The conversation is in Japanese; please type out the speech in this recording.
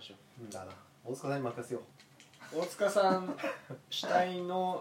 ましょうんだな。大塚さんに任せよう。大塚さん主体の